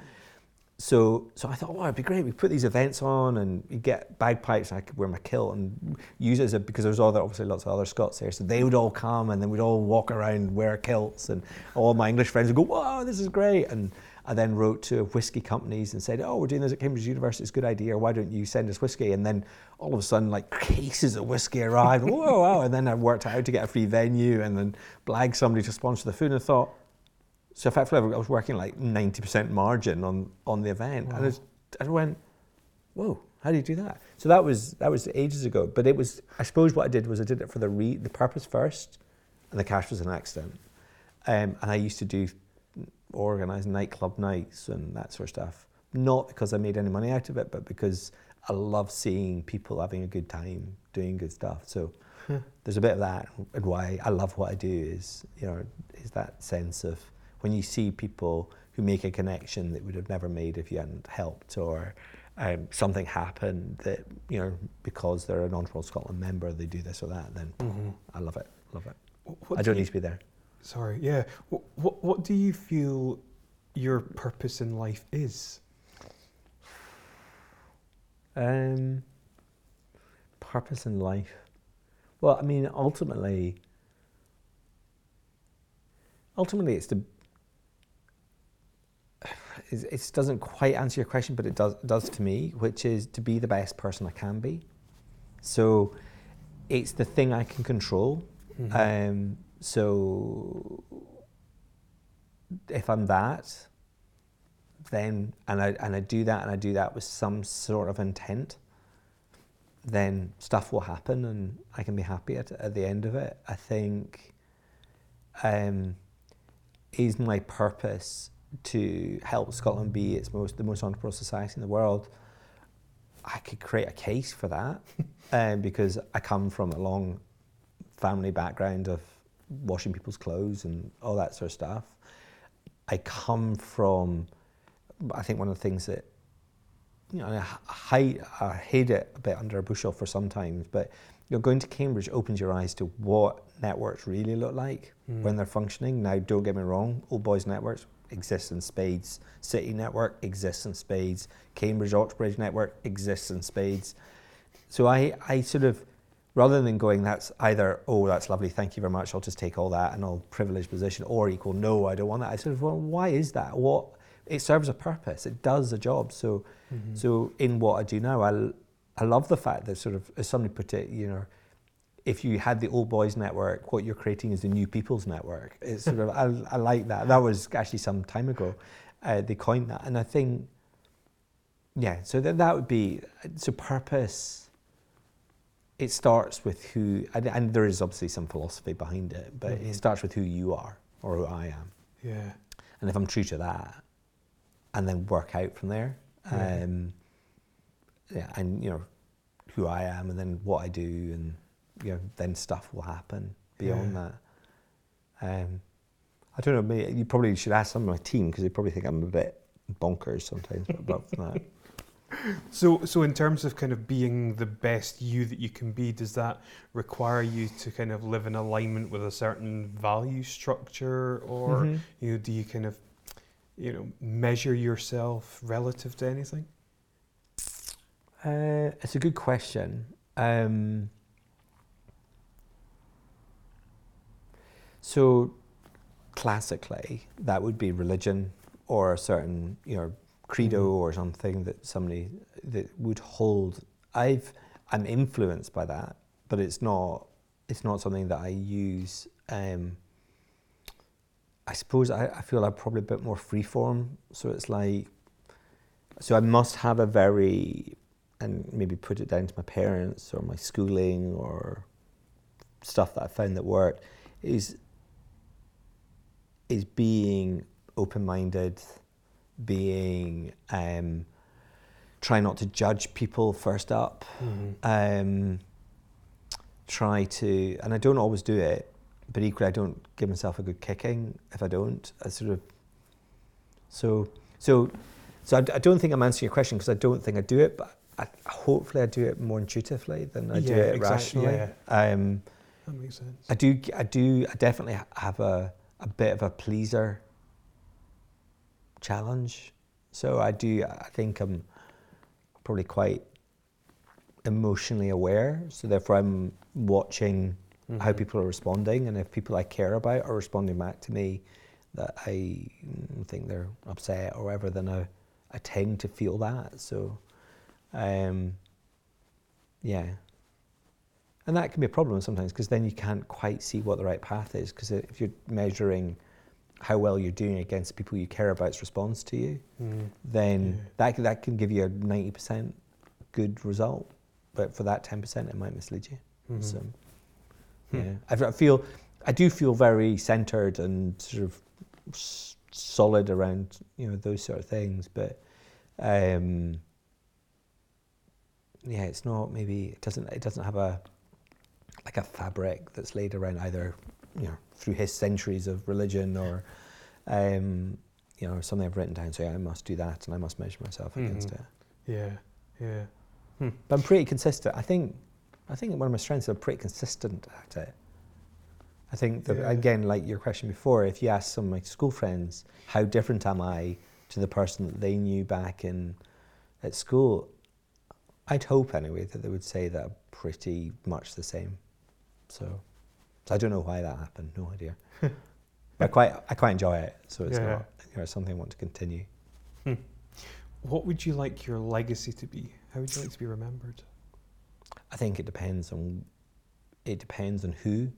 so, so I thought, oh, it'd be great. We put these events on, and you get bagpipes. And I could wear my kilt and use it as a because there's other obviously lots of other Scots there. So they would all come, and then we'd all walk around wear kilts, and all my English friends would go, "Wow, this is great!" And I then wrote to whiskey companies and said, "Oh, we're doing this at Cambridge University. It's a good idea. Why don't you send us whiskey?" And then all of a sudden, like cases of whiskey arrived. Whoa, wow! And then I worked out how to get a free venue, and then blagged somebody to sponsor the food. And I thought, so effectively, I was working like ninety percent margin on on the event, wow. and I, was, I went, "Whoa." How do you do that? So that was that was ages ago. But it was I suppose what I did was I did it for the re, the purpose first, and the cash was an accident. Um, and I used to do organise nightclub nights and that sort of stuff. Not because I made any money out of it, but because I love seeing people having a good time, doing good stuff. So there's a bit of that, and why I love what I do is you know is that sense of when you see people who make a connection that would have never made if you hadn't helped, or um, something happened that you know because they're an Entrepreneur Scotland member, they do this or that. Then Mhm. I love it, love it. What I do don't you- need to be there. Sorry, yeah. What, what, what do you feel your purpose in life is? Um, purpose in life. Well, I mean, ultimately, ultimately, it's to. It, doesn't quite answer your question, but it does does to me, which is to be the best person I can be. So, it's the thing I can control. Um, so, if I'm that, then and I and I do that and I do that with some sort of intent, then stuff will happen and I can be happy at, at the end of it. I think um, is my purpose to help Scotland be its most the most entrepreneurial society in the world. I could create a case for that um, because I come from a long family background of washing people's clothes and all that sort of stuff. I come from, I think one of the things that, you know, I, hide, I hate it a bit under a bushel for sometimes, but you know, going to Cambridge opens your eyes to what networks really look like hmm. when they're functioning. Now, don't get me wrong, Old Boys Networks exists in spades. City Network exists in spades. Cambridge Oxbridge Network exists in spades. So I, I sort of, rather than going, that's either, oh, that's lovely, thank you very much, I'll just take all that and I'll privileged position, or equal, no, I don't want that. I sort of, well, why is that? What, it serves a purpose, it does a job. So, so in what I do now, I, I love the fact that sort of, as somebody put it, you know, if you had the old boys network, what you're creating is the new people's network. It's sort of, I, I like that. That was actually some time ago. Uh, they coined that. And I think, yeah, so that, that would be, so purpose, it starts with who, and, and there is obviously some philosophy behind it, but Mhm. it starts with who you are or who I am. Yeah. And if I'm true to that, and then work out from there, Yeah. um, yeah, and you know who I am, and then what I do, and you know then stuff will happen beyond Yeah. that. Um, I don't know. Maybe you probably should ask some of my team because they probably think I'm a bit bonkers sometimes. But apart from that, So, so in terms of kind of being the best you that you can be, does that require you to kind of live in alignment with a certain value structure, or Mhm. you know, do you kind of, you know, measure yourself relative to anything? Uh, it's a good question. Um, so, classically, that would be religion or a certain, you know, credo Mhm. or something that somebody that would hold. I've I'm influenced by that, but it's not it's not something that I use. Um, I suppose I, I feel I'm probably a bit more freeform. So it's like, so I must have a very and maybe put it down to my parents or my schooling or stuff that I found that worked is is being open minded, being um, try not to judge people first up. Um, try to, and I don't always do it, but equally I don't give myself a good kicking if I don't. I sort of so so so I, I don't think I'm answering your question because I don't think I do it, but I, hopefully I do it more intuitively than I do it exactly, rationally. yeah. Um, That makes sense. I do, I do, I definitely have a, a bit of a pleaser challenge. So I do, I think I'm probably quite emotionally aware. So therefore I'm watching how Mhm. people are responding and if people I care about are responding back to me that I think they're upset or whatever, then I, I tend to feel that. So, um, yeah. And that can be a problem sometimes because then you can't quite see what the right path is because if you're measuring how well you're doing against people you care about's response to you, Mm. then Yeah. that, that can give you a 90% good result. But for that 10%, it might mislead you. Mhm. So, Hmm. yeah, I, f- I feel, I do feel very centered and sort of s- solid around, you know, those sort of things. But, um, yeah, it's not maybe it doesn't it doesn't have a like a fabric that's laid around either you know through his centuries of religion or um, you know something I've written down. So I must do that and I must measure myself against Mhm. it. Yeah, yeah. But I'm pretty consistent. I think I think one of my strengths is I'm pretty consistent at it. I think that Yeah. again, like your question before, if you ask some of my school friends how different am I to the person that they knew back in at school, I'd hope anyway that they would say that I'm pretty much the same. So, so I don't know why that happened. No idea. but I quite I quite enjoy it. So it's Yeah. not you know, something I want to continue. What would you like your legacy to be? How would you like to be remembered? I think it depends on it depends on who,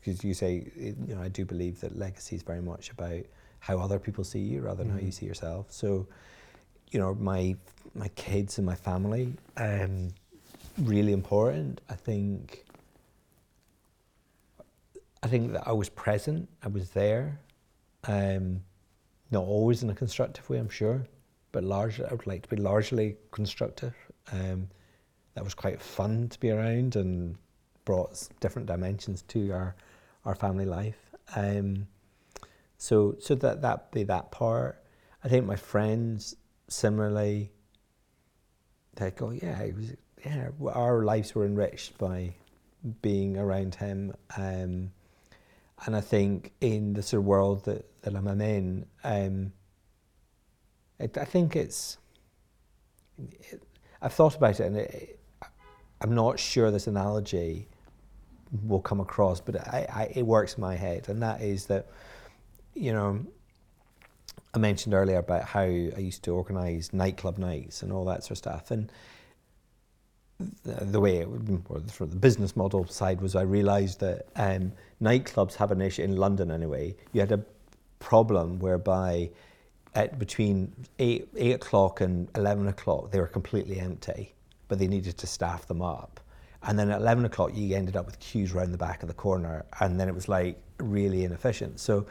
because you say it- you know I do believe that legacy is very much about how other people see you rather than how you Mhm. see yourself. So, you know, my my kids and my family, um, really important. I think. I think that I was present. I was there. Um, not always in a constructive way, I'm sure, but largely I would like to be largely constructive. Um, that was quite fun to be around and brought different dimensions to our our family life. Um, so so that that be that part. I think my friends similarly. They go, yeah, it was yeah. Our lives were enriched by being around him, um, and I think in the sort of world that that I'm in, um, it, I think it's. It, I've thought about it, and it, I'm not sure this analogy will come across, but I, I, it works in my head, and that is that, you know, I mentioned earlier about how I used to organise nightclub nights and all that sort of stuff, and the, way or from the business model side was I realised that um, nightclubs have an issue in London anyway. You had a problem whereby at between eight eight o'clock and eleven o'clock they were completely empty, but they needed to staff them up. And then at eleven o'clock you ended up with queues around the back of the corner, and then it was like really inefficient. So.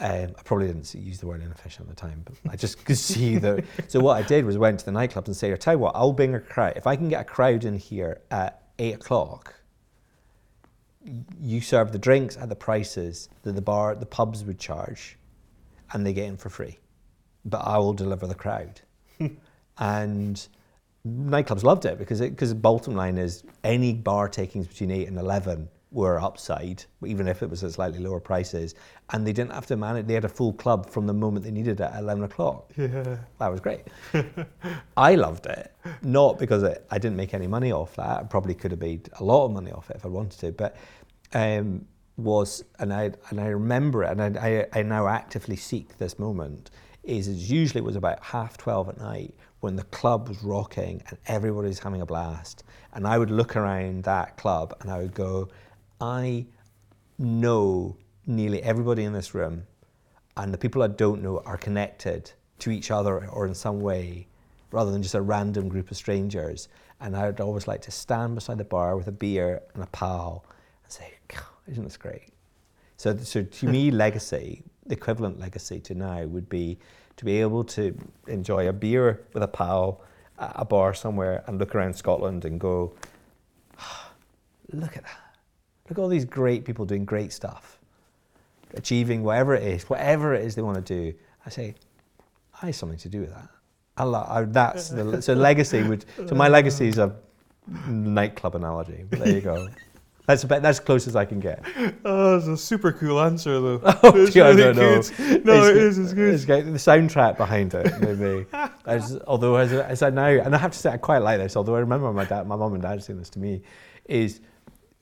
Um, I probably didn't use the word inefficient at the time, but I just could see that. So what I did was went to the nightclubs and say, "I tell you what, I'll bring a crowd. If I can get a crowd in here at eight o'clock, you serve the drinks at the prices that the bar, the pubs would charge, and they get in for free. But I will deliver the crowd. and nightclubs loved it because because the bottom line is any bar takings between eight and eleven were upside, even if it was at slightly lower prices, and they didn't have to manage. They had a full club from the moment they needed it at eleven o'clock. Yeah. That was great. I loved it, not because it, I didn't make any money off that. I probably could have made a lot of money off it if I wanted to, but um, was and I and I remember it, and I, I, I now actively seek this moment. Is it usually was about half twelve at night when the club was rocking and everybody's having a blast, and I would look around that club and I would go, I know nearly everybody in this room and the people I don't know are connected to each other or in some way, rather than just a random group of strangers. And I'd always like to stand beside the bar with a beer and a pal and say, "Isn't this great?" So, so to me, legacy, the equivalent legacy to now would be to be able to enjoy a beer with a pal at a bar somewhere and look around Scotland and go, "Ah, "Look at that! Look at all these great people doing great stuff." achieving whatever it is, whatever it is they want to do, I say, I have something to do with that. I lo- I, that's the, so legacy would. So my legacy is a nightclub analogy. There you go. That's about that's as close as I can get. Oh, that's a super cool answer, though. Oh, It's really don't know. good. No, it is. It's good. It's got the soundtrack behind it, maybe. as, although as, as I now, and I have to say, I quite like this. Although I remember my dad, my mum and dad saying this to me, is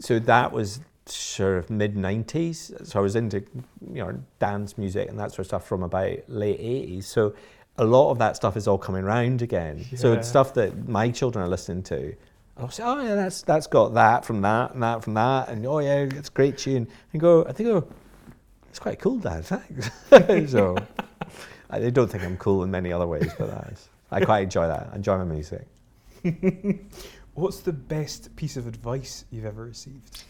so that was sort of mid '90s. So I was into you know dance music and that sort of stuff from about late '80s. So a lot of that stuff is all coming round again. So it's stuff that my children are listening to. Oh, I'll say, oh yeah, that's that's got that from that and that from that, and oh yeah, it's a great tune. And go, I think, oh, it's quite cool, Dad. Thanks. so I don't think I'm cool in many other ways, but that is, I quite enjoy that. I enjoy my music. What's the best piece of advice you've ever received?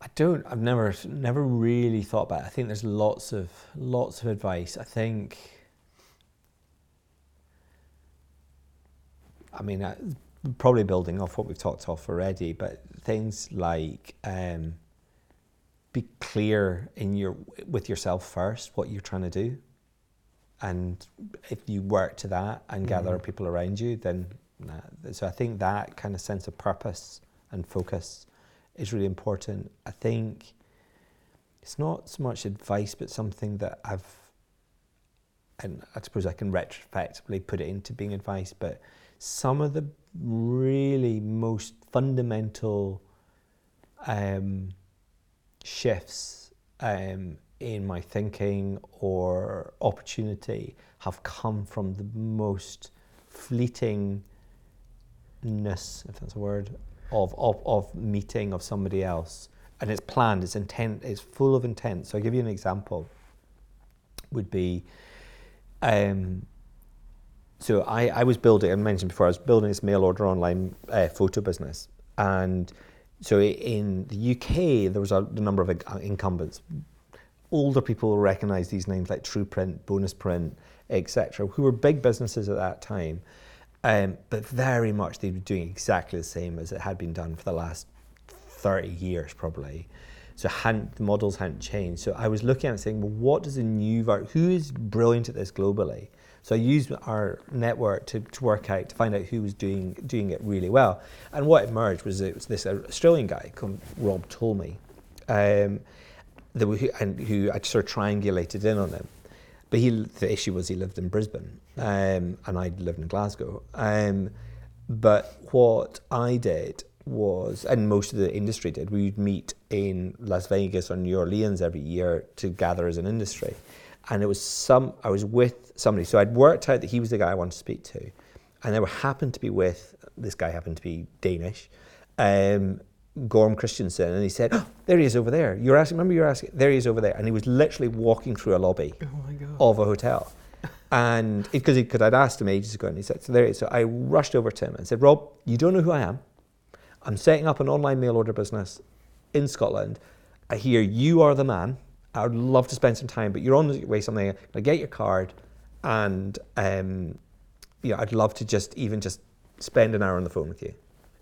I don't. I've never never really thought about. It. I think there's lots of lots of advice. I think. I mean, uh, probably building off what we've talked off already, but things like um, be clear in your with yourself first what you're trying to do, and if you work to that and mm-hmm. gather people around you, then nah. so I think that kind of sense of purpose and focus is really important. I think it's not so much advice, but something that I've, and I suppose I can retrospectively put it into being advice, but some of the really most fundamental um, shifts um, in my thinking or opportunity have come from the most fleetingness, if that's a word, of, of, of meeting of somebody else. And it's planned, it's intent, it's full of intent. So I'll give you an example. Would be um, so I, I was building, I mentioned before, I was building this mail order online uh, photo business. And so in the UK, there was a, number of incumbents. Older people recognize these names like Truprint, Bonus Print, etc., who were big businesses at that time. Um, but very much they were doing exactly the same as it had been done for the last 30 years, probably. So hadn't, the models hadn't changed. So I was looking at it saying, well, what does a new, who is brilliant at this globally? So I used our network to, to work out, to find out who was doing, doing it really well. And what emerged was it was this Australian guy called Rob Tolmie, um, and who I sort of triangulated in on him. But he, the issue was he lived in Brisbane, um, and I lived in Glasgow. Um, but what I did was, and most of the industry did, we would meet in Las Vegas or New Orleans every year to gather as an industry and it was some I was with somebody. So I'd worked out that he was the guy I wanted to speak to, and I happened to be with this guy happened to be Danish, um, Gorm Christensen, and he said, oh, "There he is over there. You're asking. Remember, you're asking. There he is over there." And he was literally walking through a lobby oh of a hotel, and because because I'd asked him ages ago, and he said, "So there he is." So I rushed over to him and said, "Rob, you don't know who I am. I'm setting up an online mail order business in Scotland. I hear you are the man." I would love to spend some time, but you're on the way something. I get your card, and um, know, I'd love to just even just spend an hour on the phone with you.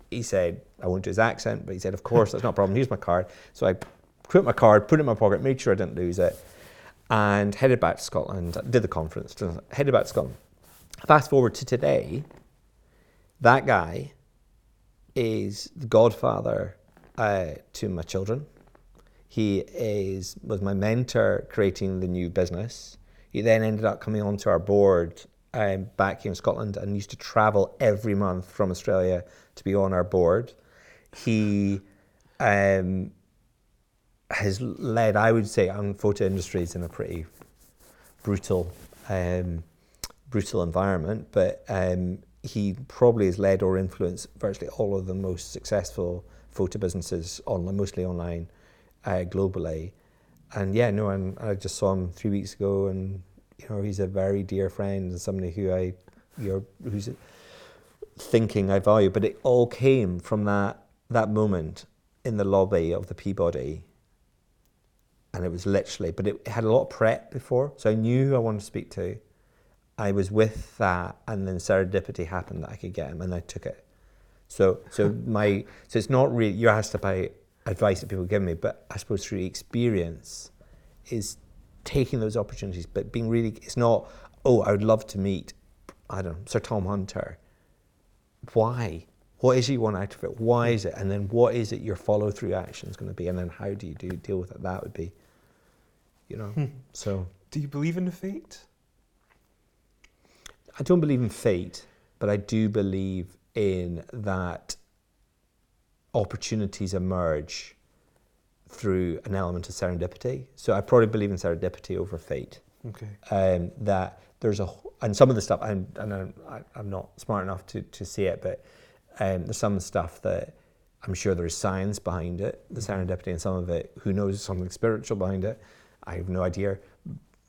He said, I won't do his accent, but he said, of course, that's not a problem. Here's my card. So I put my card, put it in my pocket, made sure I didn't lose it, and headed back to Scotland. Did the conference, headed back to Scotland. Fast forward to today, that guy is the godfather uh, to my children he is was my mentor creating the new business. He then ended up coming onto our board um, back here in Scotland and used to travel every month from Australia to be on our board. He um, has led, I would say, on photo industries in a pretty brutal, um, brutal environment, but um, he probably has led or influenced virtually all of the most successful photo businesses online, mostly online uh, globally. And yeah, no, and I just saw him three weeks ago, and you know he's a very dear friend and somebody who I, you know, who's thinking I value. But it all came from that that moment in the lobby of the Peabody, and it was literally. But it had a lot of prep before, so I knew who I wanted to speak to. I was with that, and then serendipity happened that I could get him, and I took it. So, so my, so it's not really you asked about advice that people give me, but I suppose through experience is taking those opportunities, but being really, it's not, oh, I would love to meet, I don't know, Sir Tom Hunter. Why? What is it you want out of it? Why is it? And then what is it your follow through action is going to be? And then how do you do deal with it? That would be, you know, hmm. so. Do you believe in fate? I don't believe in fate, but I do believe in that opportunities emerge through an element of serendipity. So I probably believe in serendipity over fate. Okay. Um, that there's a and some of the stuff I'm and I'm, I'm not smart enough to, to see it, but um, there's some stuff that I'm sure there is science behind it, the mm-hmm. serendipity, and some of it, who knows, something spiritual behind it. I have no idea.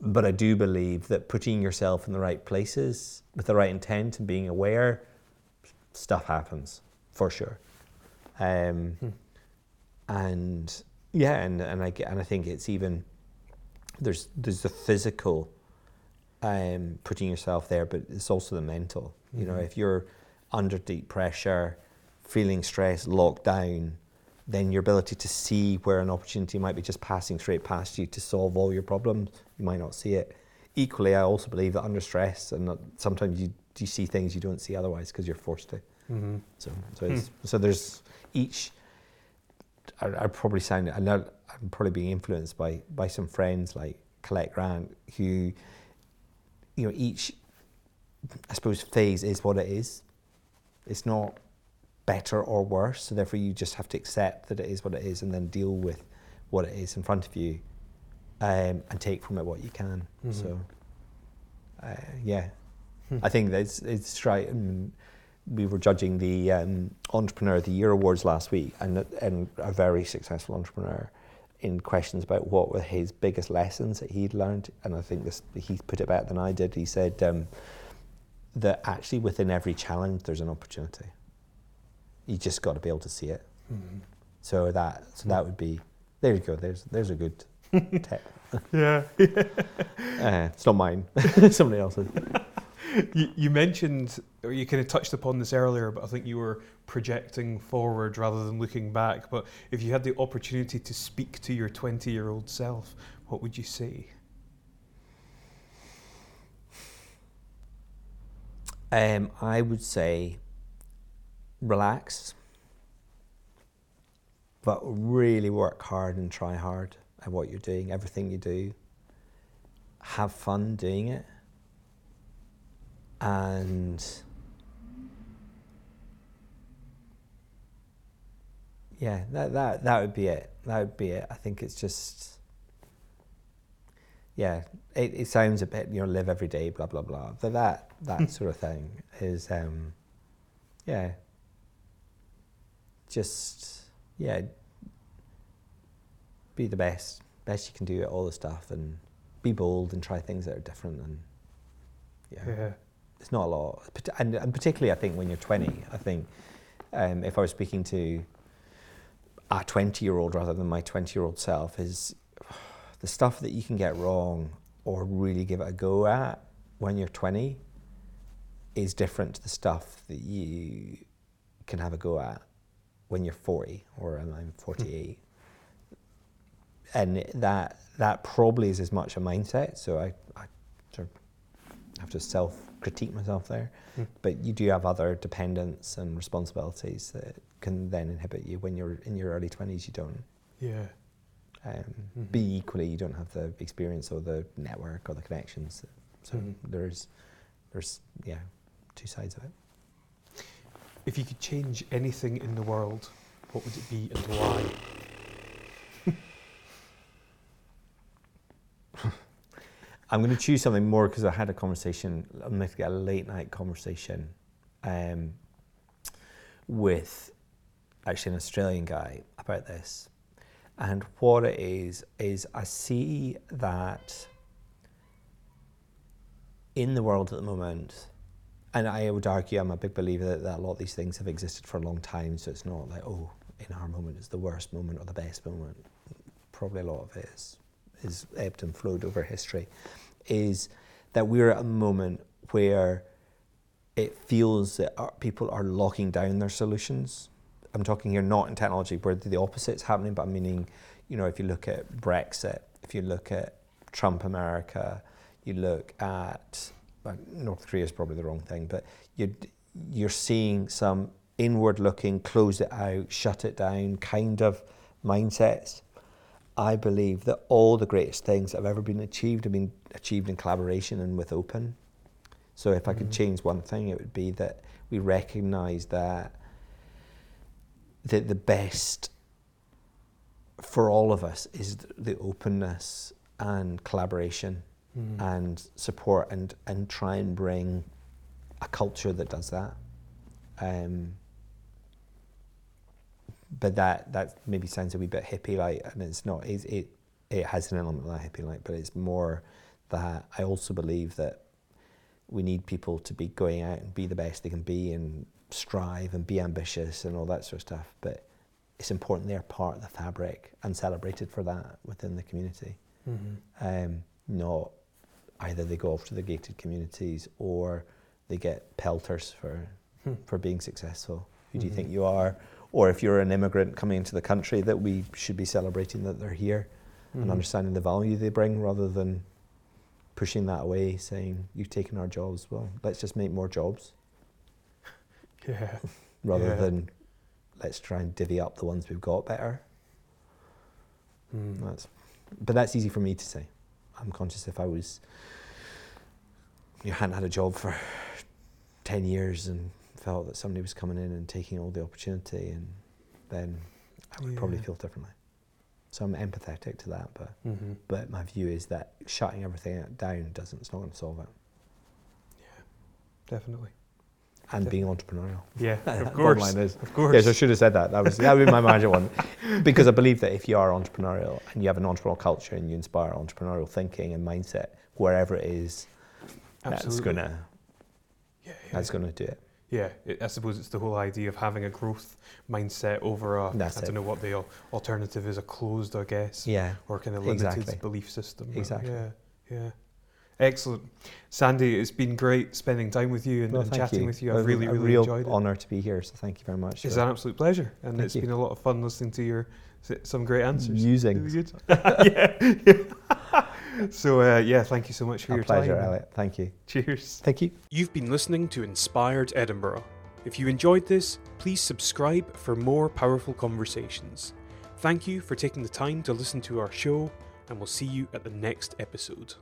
But I do believe that putting yourself in the right places with the right intent and being aware, stuff happens for sure. Um, hmm. And Yeah, and and I get, and I think it's even there's there's the physical um, putting yourself there, but it's also the mental. You know, Mhm. if you're under deep pressure, feeling stressed, locked down, then your ability to see where an opportunity might be just passing straight past you to solve all your problems, you might not see it. Equally, I also believe that under stress, and not, sometimes you you see things you don't see otherwise because you're forced to. Mm-hmm. So, so, it's, so there's each. I, I probably sound. I know I'm probably being influenced by by some friends like Colette Grant, who, you know, each, I suppose, phase is what it is. It's not better or worse. So therefore, you just have to accept that it is what it is, and then deal with what it is in front of you, um, and take from it what you can. Mhm. So, uh, yeah, Hmm. I think that's it's right. Um, we were judging the um, Entrepreneur of the Year awards last week, and and a very successful entrepreneur in questions about what were his biggest lessons that he'd learned, and I think this he put it better than I did. He said um, that actually within every challenge there's an opportunity. You just got to be able to see it. Mhm. So that so that would be there. You go. There's there's a good tip. Yeah. Uh, it's not mine. Somebody else's. You, you mentioned, or you kind of touched upon this earlier, but I think you were projecting forward rather than looking back. But if you had the opportunity to speak to your 20 year old self, what would you say? Um, I would say relax, but really work hard and try hard at what you're doing, everything you do. Have fun doing it. And yeah, that, that, that would be it. That would be it. I think it's just, yeah, it, it sounds a bit, you know, live every day, blah, blah, blah. But that, that sort of thing is, um, yeah, just, yeah, be the best, best you can do at all the stuff and be bold and try things that are different and, yeah, Yeah. It's not a lot. And, and particularly, I think when you're 20, I think um, if I was speaking to a 20 year old rather than my 20 year old self, is the stuff that you can get wrong or really give it a go at when you're 20 is different to the stuff that you can have a go at when you're 40 or I'm 48. and that that probably is as much a mindset. So I, I sort of have to self critique myself there. Hmm. But you do have other dependents and responsibilities that can then inhibit you when you're in your early 20s. You don't. Yeah. Um, Mhm. Be equally, you don't have the experience or the network or the connections. So Mhm. there's, there's yeah, two sides of it. If you could change anything in the world, what would it be and why? I'm going to choose something more because I had a conversation, I'm going to get a late night conversation um, with actually an Australian guy about this. And what it is, is I see that in the world at the moment, and I would argue I'm a big believer that, that a lot of these things have existed for a long time, so it's not like, oh, in our moment it's the worst moment or the best moment. Probably a lot of it is, is ebbed and flowed over history, is that we're at a moment where it feels that our, people are locking down their solutions. I'm talking here not in technology where the opposite is happening, but I'm meaning, you know, if you look at Brexit, if you look at Trump America, you look at uh, North Korea is probably the wrong thing, but you you're seeing some inward looking, close it out, shut it down kind of mindsets. I believe that all the greatest things that have ever been achieved have been achieved in collaboration and with open. So if I could Mhm. change one thing, it would be that we recognise that that the best for all of us is the openness and collaboration Mm. and support and and try and bring a culture that does that. Um, but that that maybe sounds a wee bit hippie like, and it's not. It it, it has an element of that hippie like, but it's more that I also believe that we need people to be going out and be the best they can be and strive and be ambitious and all that sort of stuff. But it's important they're part of the fabric and celebrated for that within the community. Mhm. Um, not either they go off to the gated communities or they get pelters for Hmm. for being successful. Who do you Mhm. think you are? Or if you're an immigrant coming into the country, that we should be celebrating that they're here and Mhm. understanding the value they bring rather than pushing that away, saying, You've taken our jobs. Well, let's just make more jobs Yeah. rather Yeah. than let's try and divvy up the ones we've got better. Mm. That's, but that's easy for me to say. I'm conscious if I was, you hadn't had a job for 10 years and that somebody was coming in and taking all the opportunity, and then I would probably feel differently. So I'm empathetic to that, but, Mhm. but my view is that shutting everything down doesn't, it's not going to solve it. Yeah, definitely. And being entrepreneurial. Yeah, of course. is, Of course. Yes, I should have said that. That was that would be my major one, because I believe that if you are entrepreneurial and you have an entrepreneurial culture and you inspire entrepreneurial thinking and mindset wherever it is, that's gonna Yeah, yeah. that's gonna do it. Yeah, it, I suppose it's the whole idea of having a growth mindset over a. That's I it. don't know what the al- alternative is, a closed, I guess, Yeah, or kind of limited exactly. belief system. Exactly. Yeah, yeah. Excellent, Sandy. It's been great spending time with you and, Well, and chatting you. with you. I've was really, a really real enjoyed it. honour to be here. So thank you very much. It's an absolute pleasure, and Thank it's you. been a lot of fun listening to your some great answers. Musing. Really good. yeah. yeah. so uh, yeah, thank you so much for a your pleasure, time. Elliot. Thank you. Cheers. Thank you. You've been listening to Inspired Edinburgh. If you enjoyed this, please subscribe for more powerful conversations. Thank you for taking the time to listen to our show, and we'll see you at the next episode.